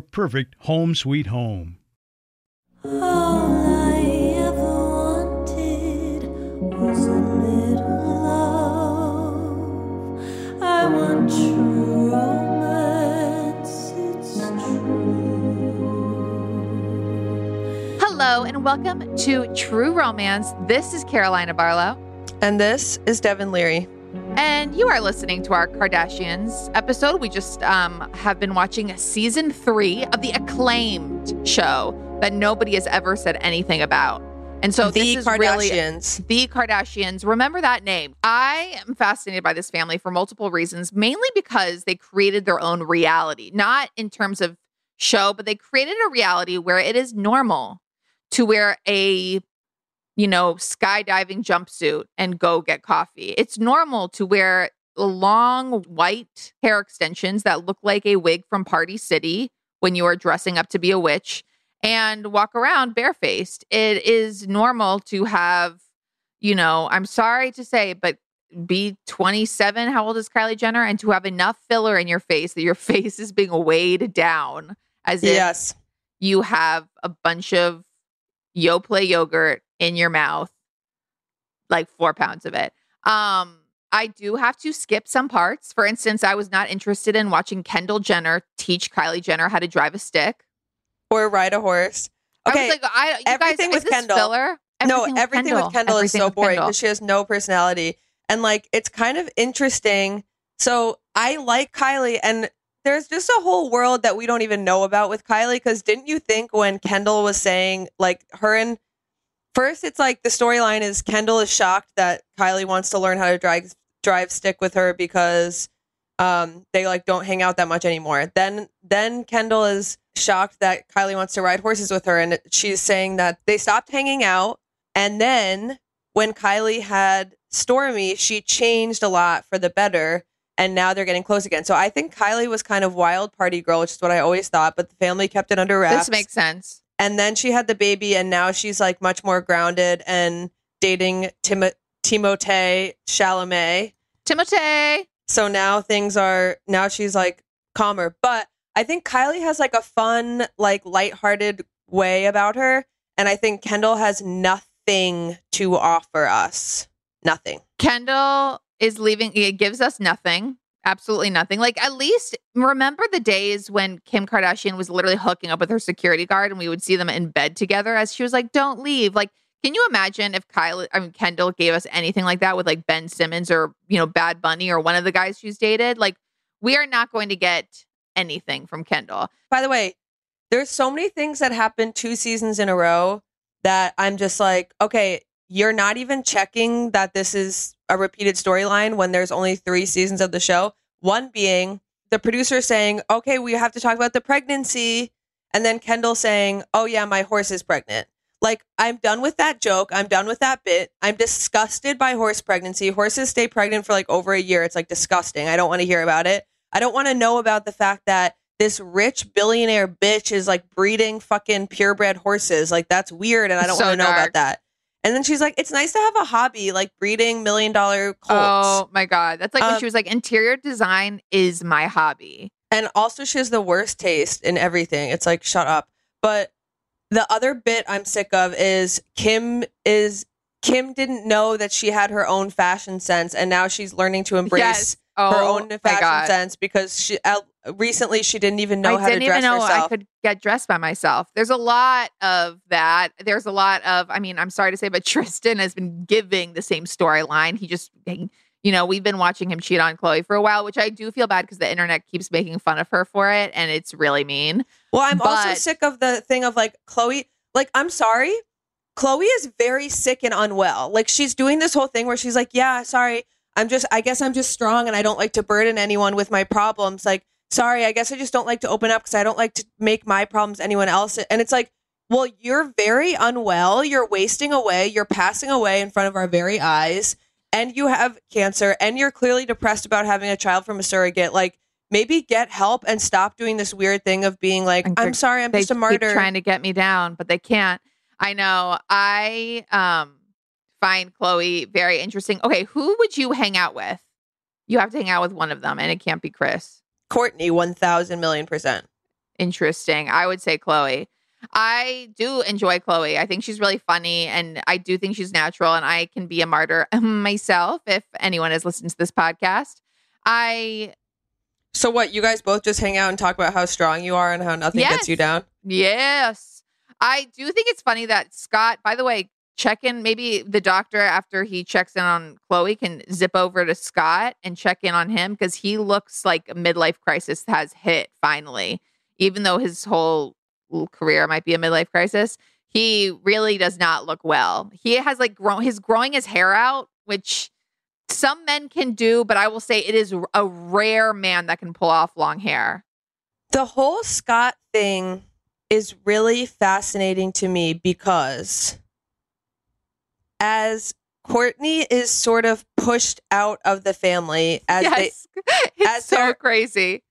perfect home sweet home. All I ever wanted was a little love. I want true romance. It's true. Hello and welcome to True Romance. This is Carolina Barlow, And this is Devin Leary. And you are listening to our Kardashians episode. We just um, have been watching season three of the acclaimed show that nobody has ever said anything about. And so the this is really Kardashians. the Kardashians. Remember that name. I am fascinated by this family for multiple reasons, mainly because they created their own reality, not in terms of show, but they created a reality where it is normal to wear a you know, skydiving jumpsuit and go get coffee. It's normal to wear long white hair extensions that look like a wig from Party City when you are dressing up to be a witch and walk around barefaced. It is normal to have, you know, I'm sorry to say, but be 27. How old is Kylie Jenner? And to have enough filler in your face that your face is being weighed down as if Yes. you have a bunch of Yoplait yogurt in your mouth, like four pounds of it. Um, I do have to skip some parts. For instance, I was not interested in watching Kendall Jenner teach Kylie Jenner how to drive a stick. Or ride a horse. Okay. I was like, I you everything guys, with Kendall- Filler? no, everything with Kendall is Everything so boring because she has no personality. And like, it's kind of interesting. So I like Kylie, and there's just a whole world that we don't even know about with Kylie. Because didn't you think when Kendall was saying, like, her and first, it's like the storyline is Kendall is shocked that Kylie wants to learn how to drive drive stick with her because um they like don't hang out that much anymore. Then then Kendall is shocked that Kylie wants to ride horses with her and she's saying that they stopped hanging out and then when Kylie had Stormi, she changed a lot for the better and now they're getting close again. So I think Kylie was kind of wild party girl, which is what I always thought, but the family kept it under wraps. This makes sense. And then she had the baby and now she's like much more grounded and dating Tim- Timothée Chalamet. So now things are now she's like calmer. But I think Kylie has like a fun, like lighthearted way about her. And I think Kendall has nothing to offer us. Nothing. Kendall is leaving. It gives us nothing. Absolutely nothing. Like, at least remember the days when Kim Kardashian was literally hooking up with her security guard and we would see them in bed together as she was like, don't leave. Like, can you imagine if Kylie, I mean, Kendall gave us anything like that with like Ben Simmons or, you know, Bad Bunny or one of the guys she's dated? Like, we are not going to get anything from Kendall. By the way, there's so many things that happen two seasons in a row that I'm just like, okay, you're not even checking that this is a repeated storyline when there's only three seasons of the show. One being the producer saying, okay, we have to talk about the pregnancy. And then Kendall saying, oh, yeah, my horse is pregnant. Like, I'm done with that joke. I'm done with that bit. I'm disgusted by horse pregnancy. Horses stay pregnant for like over a year. It's like disgusting. I don't want to hear about it. I don't want to know about the fact that this rich billionaire bitch is like breeding fucking purebred horses. Like that's weird and I don't So want to know dark. about that. And then she's like, it's nice to have a hobby like breeding million dollar colts. Oh my god, that's like when Um, she was like, "Interior design is my hobby." And also, she has the worst taste in everything. It's like, shut up. But the other bit I'm sick of is Kim is Kim didn't know that she had her own fashion sense, and now she's learning to embrace Yes. Oh her own fashion sense because she recently she didn't even know I how to dress even know herself. I could get dressed by myself. There's a lot of that. There's a lot of, I mean, I'm sorry to say, but Tristan has been giving the same storyline. He just, you know, we've been watching him cheat on Khloe for a while, which I do feel bad because the internet keeps making fun of her for it, and it's really mean. Well, I'm also sick of the thing of like Khloe. Like, I'm sorry, Khloe is very sick and unwell. Like, she's doing this whole thing where she's like, "Yeah, sorry, I'm just. I guess I'm just strong, and I don't like to burden anyone with my problems. Like, sorry, I guess I just don't like to open up because I don't like to make my problems anyone else. And it's like, well, you're very unwell. You're wasting away. You're passing away in front of our very eyes, and you have cancer, and you're clearly depressed about having a child from a surrogate. Like." Maybe get help and stop doing this weird thing of being like, I'm sorry, I'm just a keep martyr. trying to get me down, but they can't. I know. I um find Khloe very interesting. Okay, who would you hang out with? You have to hang out with one of them, and it can't be Kris. Kourtney, 1000 million percent. Interesting. I would say Khloe. I do enjoy Khloe. I think she's really funny and I do think she's natural and I can be a martyr myself if anyone has listened to this podcast. I So what? You guys both just hang out and talk about how strong you are and how nothing Yes. gets you down. Yes. I do think it's funny that Scott, by the way, check in. Maybe the doctor, after he checks in on Khloe, can zip over to Scott and check in on him because he looks like a midlife crisis has hit finally. Even though his whole career might be a midlife crisis, he really does not look well. He has like grown, he's growing his hair out, which some men can do, but I will say it is a rare man that can pull off long hair. The whole Scott thing is really fascinating to me because as Kourtney is sort of pushed out of the family as they yes. it's as so crazy.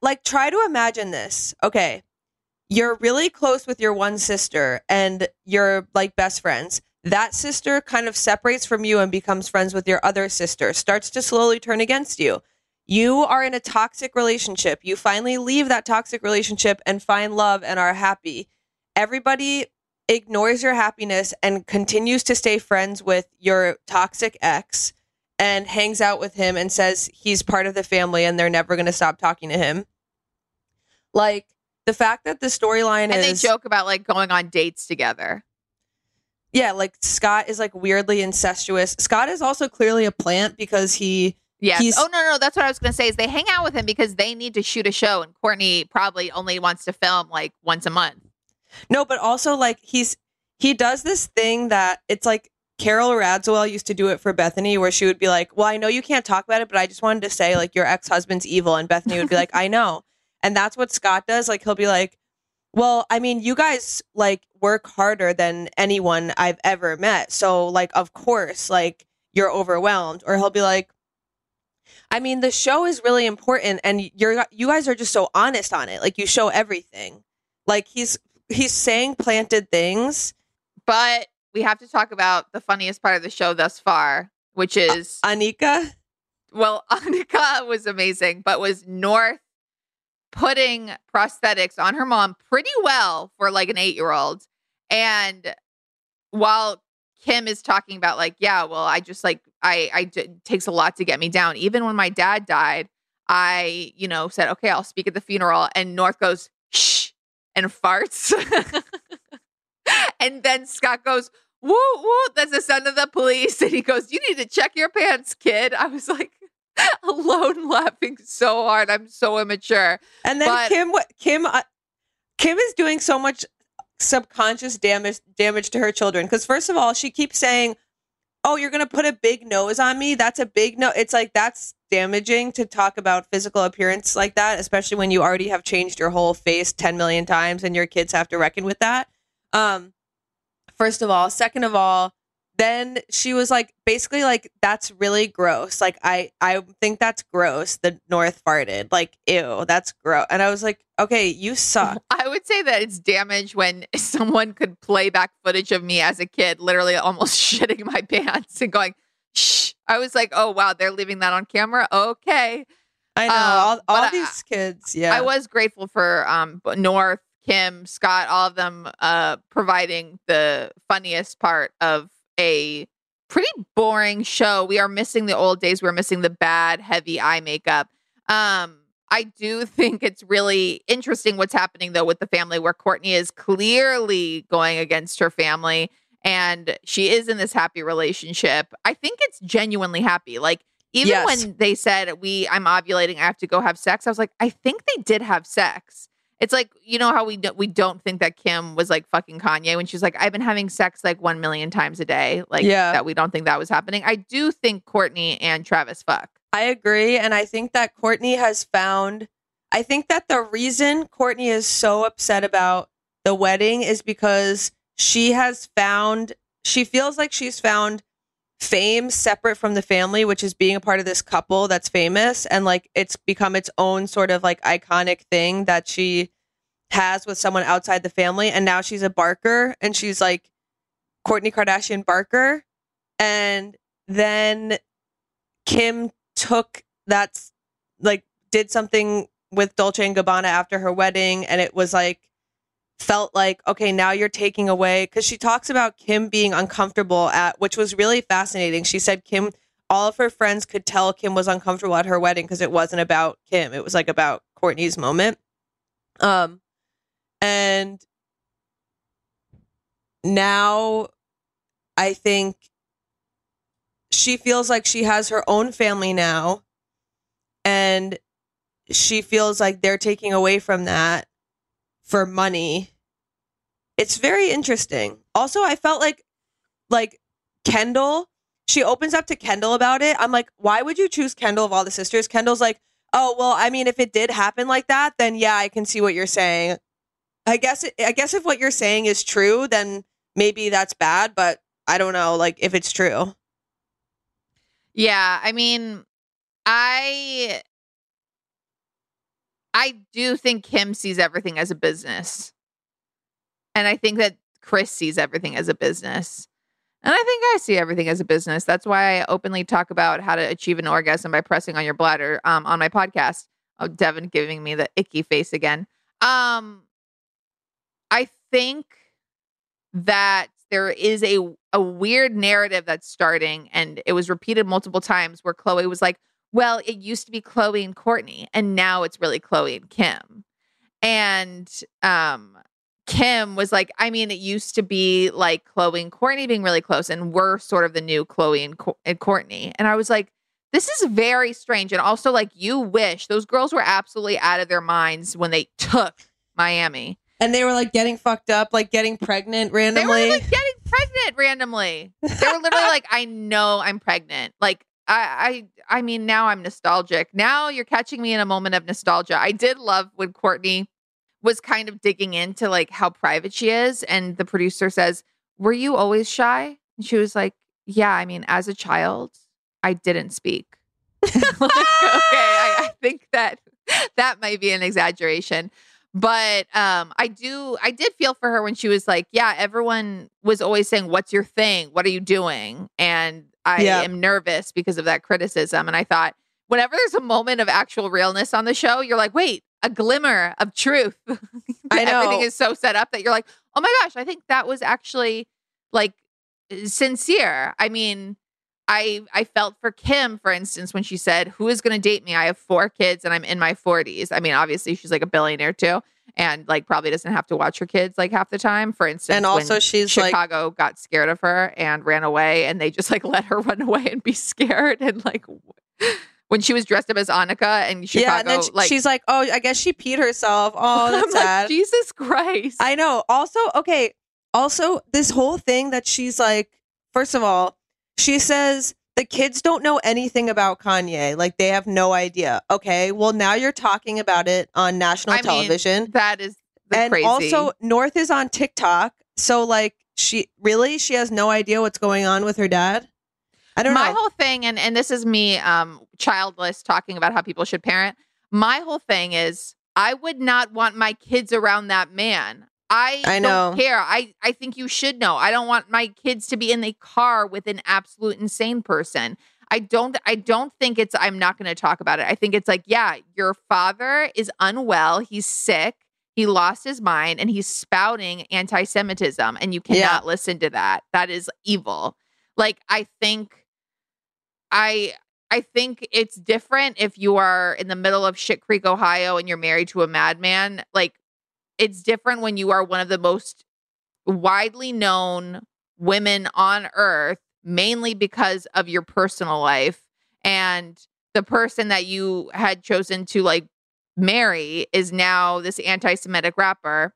like try to imagine this. Okay. You're really close with your one sister and you're like best friends. That sister kind of separates from you and becomes friends with your other sister, starts to slowly turn against you. You are in a toxic relationship. You finally leave that toxic relationship and find love and are happy. Everybody ignores your happiness and continues to stay friends with your toxic ex and hangs out with him and says he's part of the family and they're never going to stop talking to him. Like the fact that the storyline And they joke about like going on dates together. yeah, like Scott is like weirdly incestuous. Scott is also clearly a plant because he Yeah. Oh no, no, that's what I was going to say. Is they hang out with him because they need to shoot a show, and Kourtney probably only wants to film like once a month. No, but also like he's he does this thing that it's like Carole Radziwill used to do it for Bethenny, where she would be like, "Well, I know you can't talk about it, but I just wanted to say like your ex husband's evil," and Bethenny would be like, "I know," and that's what Scott does. Like he'll be like, "Well, I mean, you guys like work harder than anyone I've ever met, so like of course like you're overwhelmed," or he'll be like. I mean, the show is really important, and you're you guys are just so honest on it. Like you show everything. Like he's he's saying planted things. But we have to talk about the funniest part of the show thus far, which is Anika, well, Anika was amazing, but was North putting prosthetics on her mom pretty well for like an eight year old. And while Kim is talking about like, yeah, well, I just like I, it takes a lot to get me down. Even when my dad died, I you know said, okay, I'll speak at the funeral, and North goes and farts, and then Scott goes. Woo woo! That's the sound of the police, and he goes, "You need to check your pants, kid." I was like, alone laughing so hard. I'm so immature. and then But- Kim. Kim? Uh, Kim is doing so much subconscious damage damage to her children because first of all, she keeps saying, "Oh, you're gonna put a big nose on me." That's a big no. It's like that's damaging to talk about physical appearance like that, especially when you already have changed your whole face ten million times and your kids have to reckon with that. Um, first of all, second of all, then she was like basically like that's really gross. Like i i think that's gross the north farted. Like ew that's gross and i was like okay you suck. I would say that it's damage when someone could play back footage of me as a kid, literally almost shitting my pants and going, shh. I was like, oh, wow, they're leaving that on camera. Okay. i know Um, all, all I- these kids yeah I was grateful for um North, Kim, Scott, all of them uh providing the funniest part of a pretty boring show. We are missing the old days. We're missing the bad, heavy eye makeup. Um, I do think it's really interesting what's happening though with the family where Kourtney is clearly going against her family and she is in this happy relationship. I think it's genuinely happy. Like even Yes. when they said we I'm ovulating, I have to go have sex, I was like, I think they did have sex. It's like you know how we do, we don't think that Kim was like fucking Kanye when she's like I've been having sex like one million times a day, like Yeah. that we don't think that was happening. I do think Kourtney and Travis fuck. I agree. And I think that Kourtney has found, I think that the reason Kourtney is so upset about the wedding is because she has found, she feels like she's found fame separate from the family, which is being a part of this couple that's famous. And like it's become its own sort of like iconic thing that she has with someone outside the family. And now she's a Barker and she's like Kourtney Kardashian Barker. And then Kim took that like did something with Dolce and Gabbana after her wedding and it was like felt like okay now you're taking away cuz she talks about Kim being uncomfortable at which was really fascinating. She said Kim all of her friends could tell Kim was uncomfortable at her wedding because it wasn't about Kim. It was like about Kourtney's moment. Um and now I think she feels like she has her own family now and she feels like they're taking away from that for money. It's very interesting. Also i felt like like kendall she opens up to kendall about it. I'm like why would you choose kendall of all the sisters? Kendall's like oh well i mean if it did happen like that then yeah i can see what you're saying. I guess i guess if what you're saying is true then maybe that's bad but i don't know like if it's true. Yeah, I mean, I I do think Kim sees everything as a business. And I think that Kris sees everything as a business. And I think I see everything as a business. That's why I openly talk about how to achieve an orgasm by pressing on your bladder um, on my podcast. Oh, Devin giving me the icky face again. Um, I think that there is a a weird narrative that's starting, and it was repeated multiple times where Khloe was like, "Well, it used to be Khloe and Kourtney, and now it's really Khloe and Kim." And um, Kim was like, "I mean, it used to be like Khloe and Kourtney being really close, and we're sort of the new Khloe and, Co- and Kourtney." And I was like. This is very strange. And also, like, you wish those girls were absolutely out of their minds when they took Miami. and they were like getting fucked up like getting pregnant They randomly were like getting pregnant randomly. They were literally like, I know I'm pregnant. Like I I I mean now I'm nostalgic. Now you're catching me in a moment of nostalgia. I did love when Kourtney was kind of digging into like how private she is and the producer says, "Were you always shy?" And she was like, "Yeah, I mean as a child, I didn't speak." like, okay, I, I think that that might be an exaggeration but um i do i did feel for her when she was like yeah everyone was always saying what's your thing what are you doing and i Yeah. am nervous because of that criticism and i thought whenever there's a moment of actual realness on the show you're like wait a glimmer of truth I know. everything is so set up that you're like oh my gosh i think that was actually like sincere i mean I I felt for Kim, for instance, when she said, "Who is going to date me? I have four kids and I'm in my 40s." I mean, obviously she's like a billionaire too, and like probably doesn't have to watch her kids like half the time. For instance, and also when she's like Chicago got scared of her and ran away, and they just like let her run away and be scared. And like when she was dressed up as Annika and Chicago, yeah and then sh- like she's like oh i guess she peed herself oh that's I'm like, sad Jesus Christ. I know. Also, okay. Also, this whole thing that she's like, first of all, she says the kids don't know anything about Kanye. Like they have no idea. Okay. Well, now you're talking about it on national I mean, television. that is and crazy. also, North is on TikTok. So, like, she really she has no idea what's going on with her dad. I don't know. my know. whole thing and and this is me um childless talking about how people should parent my whole thing is i would not want my kids around that man i I don't know. care i i think you should know i don't want my kids to be in the car with an absolute insane person i don't i don't think it's i'm not going to talk about it i think it's like yeah your father is unwell he's sick he lost his mind and he's spouting anti-semitism and you cannot Yeah. listen to that that is evil like i think I I think it's different if you are in the middle of Shit Creek, Ohio, and you're married to a madman. Like it's different when you are one of the most widely known women on earth, mainly because of your personal life. And the person that you had chosen to like marry is now this anti Semitic rapper.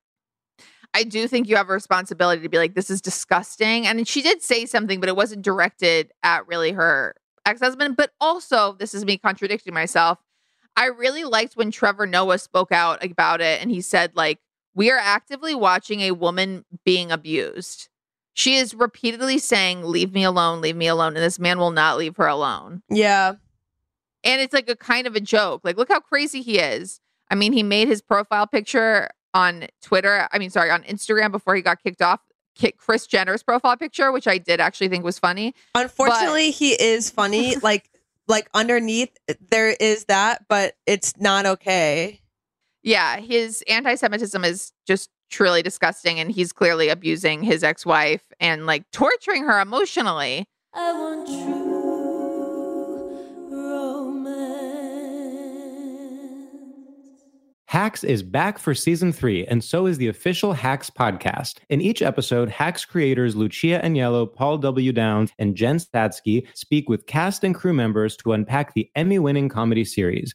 I do think you have a responsibility to be like, this is disgusting. And she did say something, but it wasn't directed at really her ex husband. But also, this is me contradicting myself. I really liked when Trevor Noah spoke out about it and he said, like, we are actively watching a woman being abused. She is repeatedly saying, Leave me alone, leave me alone. And this man will not leave her alone. yeah. And it's like a kind of a joke. Like, look how crazy he is. I mean, he made his profile picture on Twitter. I mean, sorry, on Instagram before he got kicked off. Kris Jenner's profile picture, which I did actually think was funny. Unfortunately, he is funny. like like underneath there is that, but it's not okay. Yeah, his anti Semitism is just truly disgusting. And he's clearly abusing his ex wife and like torturing her emotionally. I want true romance. Hacks is back for season three, and so is the official Hacks podcast. In each episode, Hacks creators Lucia Aniello, Paul W. Downs, and Jen Statsky speak with cast and crew members to unpack the Emmy winning comedy series.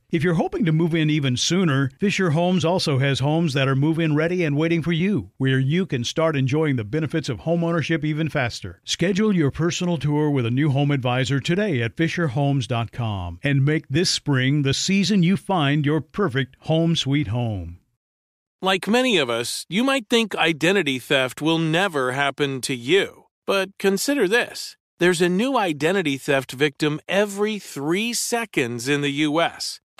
If you're hoping to move in even sooner, Fisher Homes also has homes that are move in ready and waiting for you, where you can start enjoying the benefits of homeownership even faster. Schedule your personal tour with a new home advisor today at FisherHomes.com and make this spring the season you find your perfect home sweet home. Like many of us, you might think identity theft will never happen to you. But consider this there's a new identity theft victim every three seconds in the U.S.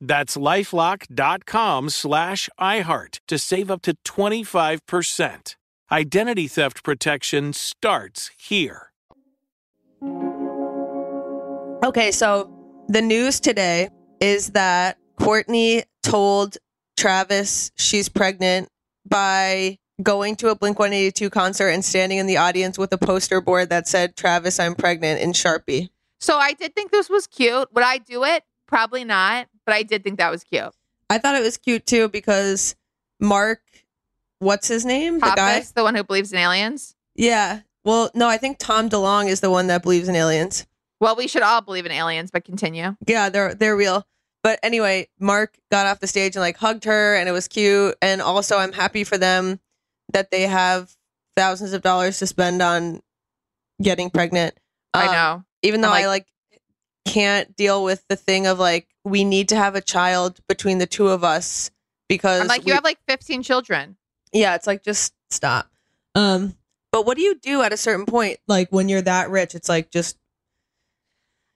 That's lifelock.com slash iHeart to save up to 25%. Identity theft protection starts here. Okay, so the news today is that Kourtney told Travis she's pregnant by going to a Blink 182 concert and standing in the audience with a poster board that said, Travis, I'm pregnant in Sharpie. So I did think this was cute. Would I do it? Probably not, but I did think that was cute. I thought it was cute too because Mark, what's his name? The guy? The one who believes in aliens. Yeah. Well, no, I think Tom DeLonge is the one that believes in aliens. Well, we should all believe in aliens, but continue. Yeah, they're they're real. But anyway, Mark got off the stage and like hugged her, and it was cute. And also, I'm happy for them that they have thousands of dollars to spend on getting pregnant. I Um, know. even though I'm I like can't deal with the thing of like we need to have a child between the two of us because I'm like, we- you have like 15 children. yeah, it's like just stop. Um, but what do you do at a certain point? Like when you're that rich, it's like just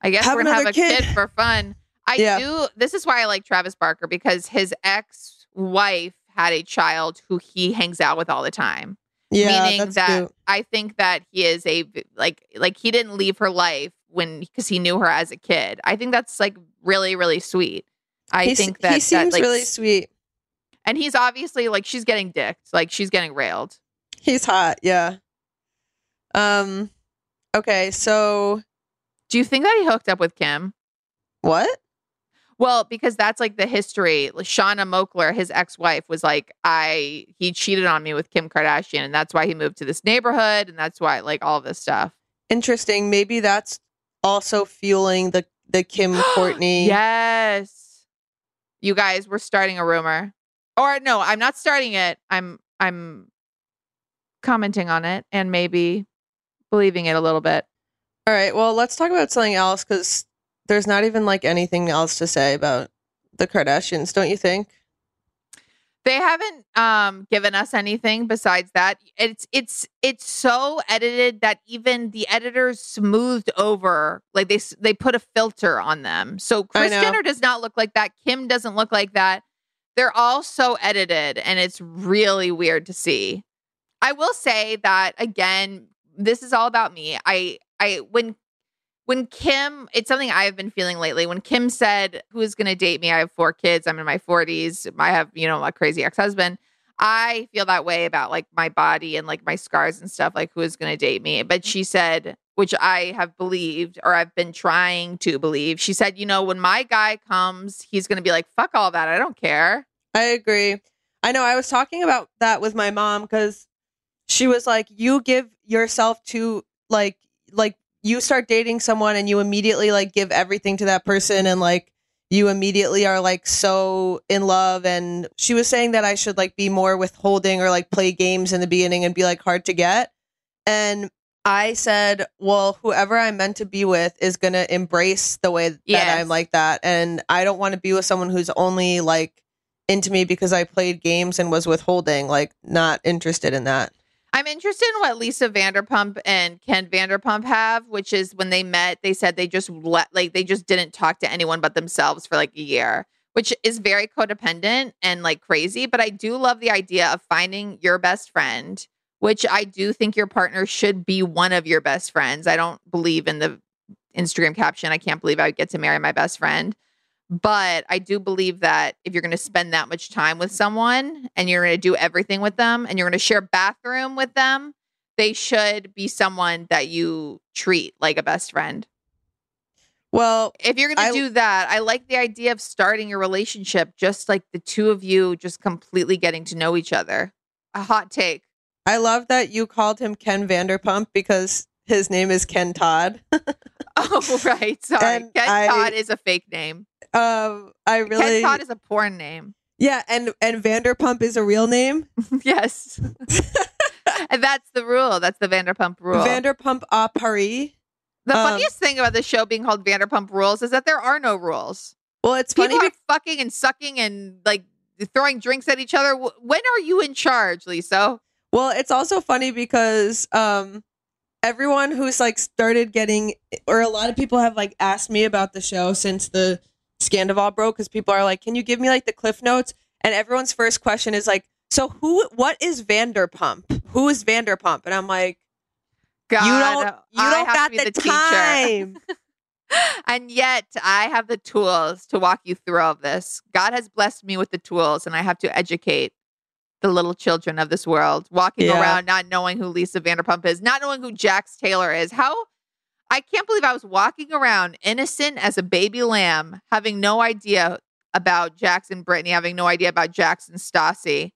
I guess we're gonna have a kid. kid. for fun. I Yeah. do. This is why I like Travis Barker because his ex wife had a child who he hangs out with all the time. yeah, Meaning that cute. I think that he is a like like he didn't leave her life when because he knew her as a kid. I think that's like really really sweet. I He s- think that he that, seems like, really sweet. and he's obviously like she's getting dicked, like she's getting railed. He's hot. Yeah. Um. Okay, so Do you think that he hooked up with Kim? what? Well, because that's like the history. Shanna Moakler, his ex-wife, was like, I he cheated on me with Kim Kardashian, and that's why he moved to this neighborhood, and that's why like all this stuff. Interesting. Maybe that's also fueling the the Kim Kourtney. Yes. You guys, we're starting a rumor. Or no, I'm not starting it. I'm I'm commenting on it and maybe believing it a little bit. All right. Well, let's talk about something else because there's not even like anything else to say about the Kardashians, don't you think? They haven't um given us anything besides that. It's it's it's so edited that even the editors smoothed over like they they put a filter on them. So I Kris. Jenner does not look like that. Kim doesn't look like that. They're all so edited and it's really weird to see. I will say that again, this is all about me. I I when when Kim, it's something I've been feeling lately. When Kim said, Who's going to date me? I have four kids. I'm in my 40s. I have, you know, a crazy ex husband. I feel that way about like my body and like my scars and stuff, like who is going to date me. But she said, which I have believed or I've been trying to believe, she said, You know, when my guy comes, he's going to be like, Fuck all that. I don't care. I agree. I know. I was talking about that with my mom because she was like, "You give yourself to like, like you start dating someone and you immediately like give everything to that person and like you immediately are like so in love." And she was saying that I should like be more withholding or like play games in the beginning and be like hard to get. And I said, "Well, whoever I'm meant to be with is gonna embrace the way that Yes. I'm like that, and I don't want to be with someone who's only like." into me because I played games and was withholding, like not interested in that. I'm interested in what Lisa Vanderpump and Ken Vanderpump have, which is when they met, they said they just let like they just didn't talk to anyone but themselves for like a year, which is very codependent and like crazy. But I do love the idea of finding your best friend, which I do think your partner should be one of your best friends. I don't believe in the Instagram caption. I can't believe I would get to marry my best friend. But I do believe that if you're going to spend that much time with someone and you're going to do everything with them and you're going to share bathroom with them, they should be someone that you treat like a best friend. Well, If you're going to do that, I like the idea of starting your relationship just like the two of you just completely getting to know each other. A hot take. I love that you called him Ken Vanderpump because his name is Ken Todd. Oh, right. Sorry. And Ken I- Todd is a fake name. Um, I really, Ken Todd is a porn name. yeah, and and Vanderpump is a real name. yes. and that's the rule. That's the Vanderpump rule. Vanderpump a Paris. the um, funniest thing about the show being called Vanderpump Rules is that there are no rules. Well, it's People funny. are fucking and sucking and like throwing drinks at each other. When are you in charge, Lisa? Well, it's also funny because um everyone who's like started getting or a lot of people have like asked me about the show since the Scandoval broke because people are like, "Can you give me like the cliff notes?" And everyone's first question is like, "So who what is Vanderpump? Who is Vanderpump?" And I'm like, God, "You don't you I don't have got to be the, teacher. time." and yet I have the tools to walk you through all of this. God has blessed me with the tools, and I have to educate the little children of this world, walking Yeah. around not knowing who Lisa Vanderpump is, not knowing who Jax Taylor is. How I can't believe I was walking around innocent as a baby lamb, having no idea about Jackson Brittany, having no idea about Jackson Stassi,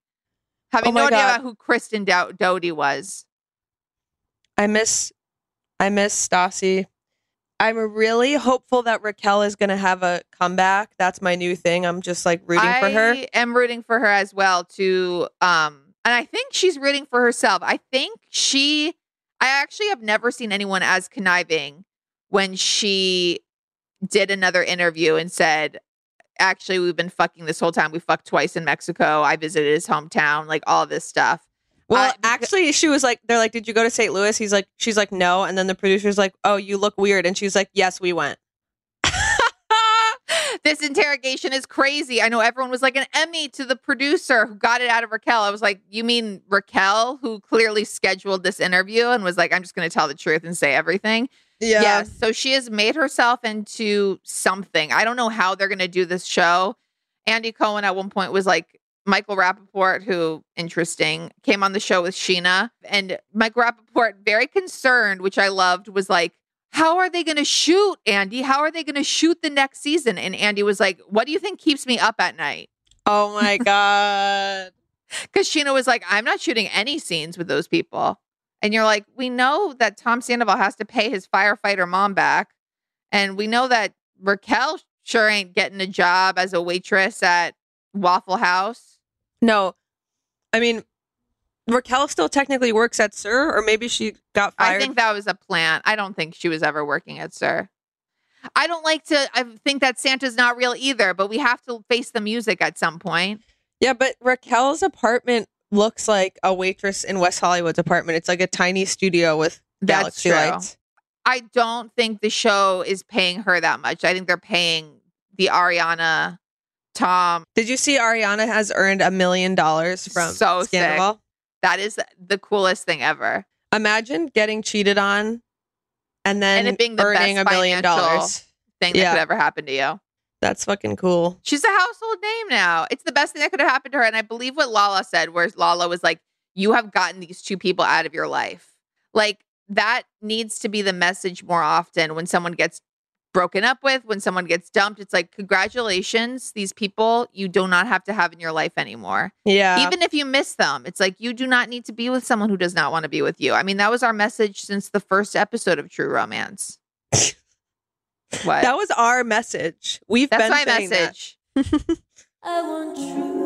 having Oh no idea about who Kristen Dow- Doute was. I miss I miss Stassi. I'm really hopeful that Raquel is going to have a comeback. That's my new thing. I'm just like rooting I for her. I am rooting for her as well to um and I think she's rooting for herself. I think she I actually have never seen anyone as conniving when she did another interview and said actually we've been fucking this whole time. We fucked twice in Mexico. I visited his hometown, like all this stuff. Well, Uh, actually, she was like, they're like, did you go to St. Louis? He's like, she's like, no. And then the producer's like, oh, you look weird. And she's like, yes, we went. This interrogation is crazy. I know everyone was like an Emmy to the producer who got it out of Raquel. I was like, you mean Raquel, who clearly scheduled this interview and was like, I'm just going to tell the truth and say everything? Yeah. Yes. So she has made herself into something. I don't know how they're going to do this show. Andy Cohen at one point was like, Michael Rapaport, who interesting, came on the show with Scheana. And Michael Rapaport, very concerned, which I loved, was like, How are they going to shoot, Andy? How are they going to shoot the next season? And Andy was like, What do you think keeps me up at night? Oh my God. Because Scheana was like, I'm not shooting any scenes with those people. And you're like, we know that Tom Sandoval has to pay his firefighter mom back. And we know that Raquel sure ain't getting a job as a waitress at Waffle House. No. I mean, Raquel still technically works at SUR, or maybe she got fired. I think that was a plan. I don't think she was ever working at SUR. I don't like to, I think that Santa's not real either, but we have to face the music at some point. yeah, but Raquel's apartment looks like a waitress in West Hollywood's apartment. It's like a tiny studio with That's galaxy true. lights. I don't think the show is paying her that much. I think they're paying the Ariana, Tom, Did you see Ariana has earned a million dollars from So. Scandal? That is the coolest thing ever. Imagine getting cheated on and then and it being the earning a best million dollars. Thing that Yeah. could ever happen to you. That's fucking cool. She's a household name now. It's the best thing that could have happened to her. And I believe what Lala said, where Lala was like, You have gotten these two people out of your life. Like that needs to be the message more often when someone gets broken up with, when someone gets dumped. It's like, Congratulations, these people you do not have to have in your life anymore. Yeah. Even if you miss them, it's like you do not need to be with someone who does not want to be with you. I mean, that was our message since the first episode of True Romance. what? that was our message. We've That's been my saying that. message. I want true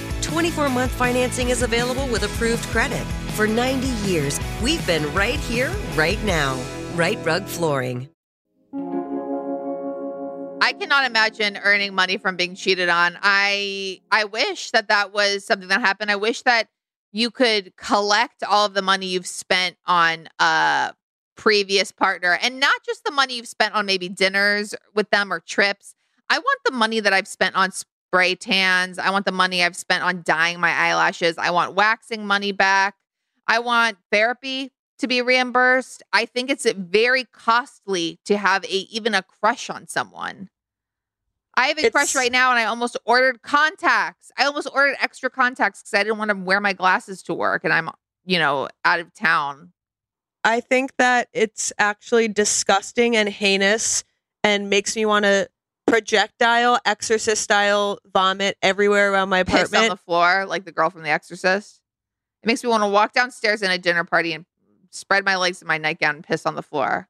24 month financing is available with approved credit. For 90 years, we've been right here, right now. Rite Rug Flooring. I cannot imagine earning money from being cheated on. I I wish that that was something that happened. I wish that you could collect all of the money you've spent on a previous partner and not just the money you've spent on maybe dinners with them or trips. I want the money that I've spent on spray tans. I want the money I've spent on dyeing my eyelashes. I want waxing money back. I want therapy to be reimbursed. I think it's very costly to have a even a crush on someone. I have a crush right now, and I almost ordered contacts. I almost ordered extra contacts because I didn't want to wear my glasses to work, and I'm, you know, out of town. I think that it's actually disgusting and heinous and makes me want to projectile, exorcist style vomit everywhere around my apartment. Piss on the floor like the girl from The Exorcist. It makes me want to walk downstairs in a dinner party and spread my legs in my nightgown and piss on the floor.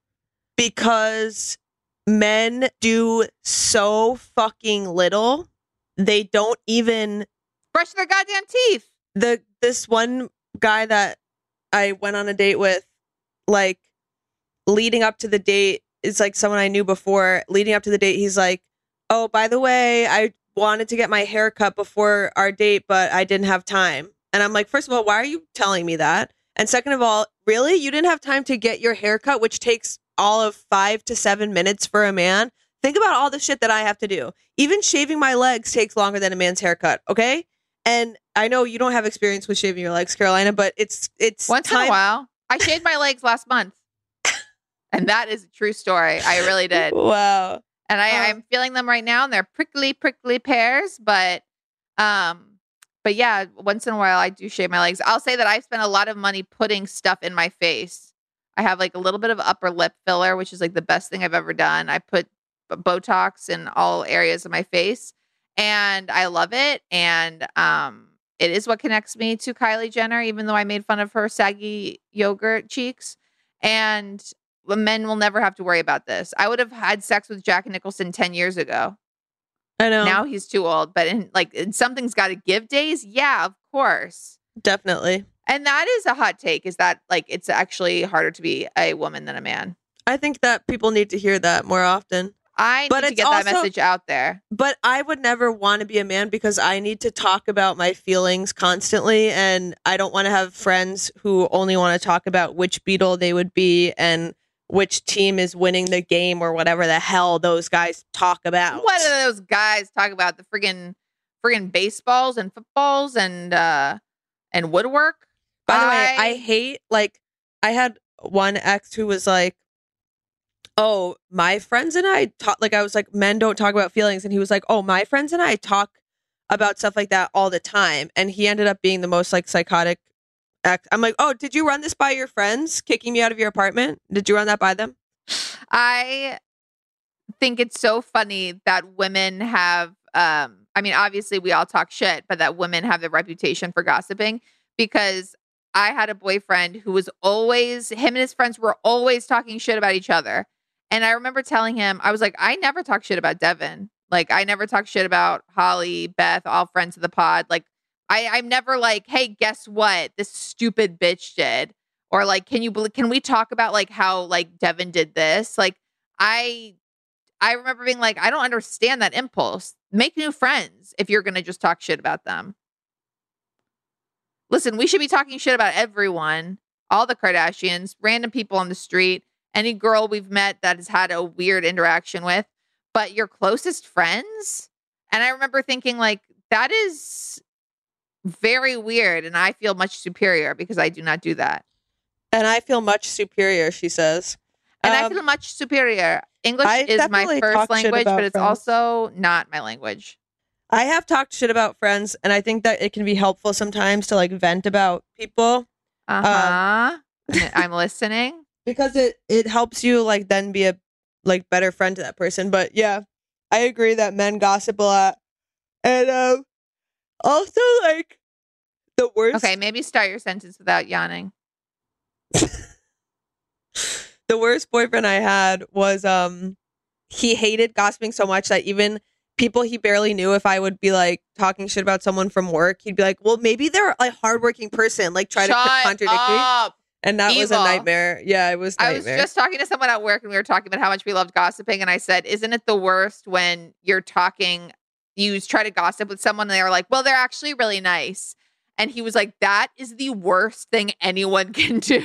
because men do so fucking little. They don't even Brush their goddamn teeth. the this one guy that I went on a date with, like leading up to the date, it's like someone I knew before. Leading up to the date, he's like, "Oh, by the way, I wanted to get my hair cut before our date, but I didn't have time." And I'm like, first of all, why are you telling me that? And second of all, really, you didn't have time to get your hair cut, which takes all of five to seven minutes for a man. Think about all the shit that I have to do. Even shaving my legs takes longer than a man's haircut. Okay. And I know you don't have experience with shaving your legs, Carolina, but it's it's Once time. in a while, I shaved my legs last month, and that is a true story. I really did, Wow. And I, Oh. I'm feeling them right now, and they're prickly, prickly pears. But, um, but yeah, once in a while, I do shave my legs. I'll say that I've spent a lot of money putting stuff in my face. I have like a little bit of upper lip filler, which is like the best thing I've ever done. I put Botox in all areas of my face, and I love it. And um, it is what connects me to Kylie Jenner, even though I made fun of her saggy yogurt cheeks. And men will never have to worry about this. I would have had sex with Jack Nicholson 10 years ago. I know. Now he's too old, but in like in something's got to give days. Yeah, of course. Definitely. And that is a hot take is that like it's actually harder to be a woman than a man. I think that people need to hear that more often. I But need to get that also- message out there. But I would never want to be a man because I need to talk about my feelings constantly. And I don't want to have friends who only want to talk about which Beatle they would be and which team is winning the game or whatever the hell those guys talk about. What do those guys talk about? The friggin' friggin' baseballs and footballs and uh and woodwork. By the way, I hate like I had one ex who was like, "Oh, my friends and I talk." Like I was like, "Men don't talk about feelings," and he was like, "Oh, my friends and I talk about stuff like that all the time." And he ended up being the most like psychotic I'm like, "Oh, did you run this by your friends, kicking me out of your apartment? Did you run that by them?" I think it's so funny that women have um I mean obviously we all talk shit, but that women have the reputation for gossiping because I had a boyfriend who was always him and his friends were always talking shit about each other. And I remember telling him, I was like, I never talk shit about Devin. Like I never talk shit about Holly, Beth, all friends of the pod. Like I, I'm never like, hey, guess what? This stupid bitch did. Or like, can you can we talk about like how like Devin did this? Like I I remember being like, I don't understand that impulse. Make new friends if you're gonna just talk shit about them. Listen, we should be talking shit about everyone, all the Kardashians, random people on the street, any girl we've met that has had a weird interaction with, but your closest friends. And I remember thinking, like, that is very weird. And I feel much superior because I do not do that. And I feel much superior, she says. And I Um, feel much superior. English I is my first language, but it's friends. also not my language. I have talked shit about friends, and I think that it can be helpful sometimes to like vent about people. Uh huh. I'm listening. because it it helps you like then be a like better friend to that person but yeah i agree that men gossip a lot and um also like the worst Okay, maybe start your sentence without yawning. the worst boyfriend i had was um he hated gossiping so much that even people he barely knew if i would be like talking shit about someone from work he'd be like well maybe they're a hardworking person like try to Shut contradict me and that was a nightmare yeah it was I was just talking to someone at work and we were talking about how much we loved gossiping. And I said, Isn't it the worst when you're talking, you try to gossip with someone and they're like, Well, they're actually really nice. And he was like, That is the worst thing anyone can do.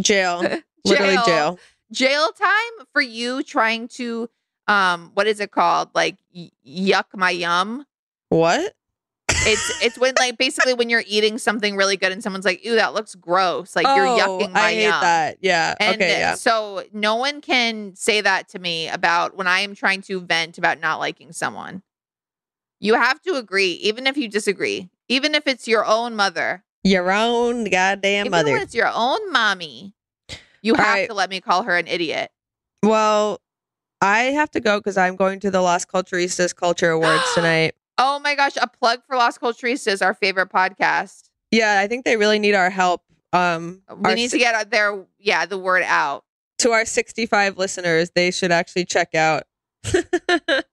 jail literally Jail. jail Jail time for you trying to, um, what is it called? Like, y- yuck my yum. what It's it's when like basically when you're eating something really good and someone's like, "Ooh, that looks gross." Like you're Oh, yucking my I hate yum. that. Yeah. And okay. Yeah. so no one can say that to me about when I am trying to vent about not liking someone. You have to agree, even if you disagree, even if it's your own mother, Your own goddamn even mother. it's your own mommy. You have right. to let me call her an idiot. Well, I have to go because I'm going to the Las Culturistas Culture Awards tonight. Oh my gosh, a plug for Las Culturistas, our favorite podcast. Yeah, I think they really need our help. Um, We need si- to get their yeah the word out. to our 65 listeners. They should actually check out.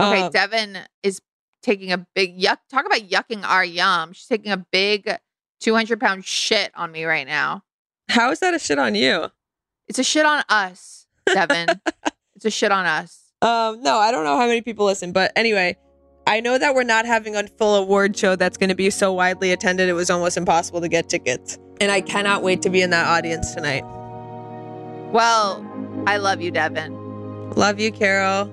Okay, Um, Devin is taking a big yuck. Talk about yucking our yum. She's taking a big 200 pound shit on me right now. how is that a shit on you? It's a shit on us, Devin. it's a shit on us. Um, no, I don't know how many people listen, but anyway, I know that we're not having a full award show that's going to be so widely attended. It was almost impossible to get tickets, and I cannot wait to be in that audience tonight. Well, I love you, Devin. Love you, Carol.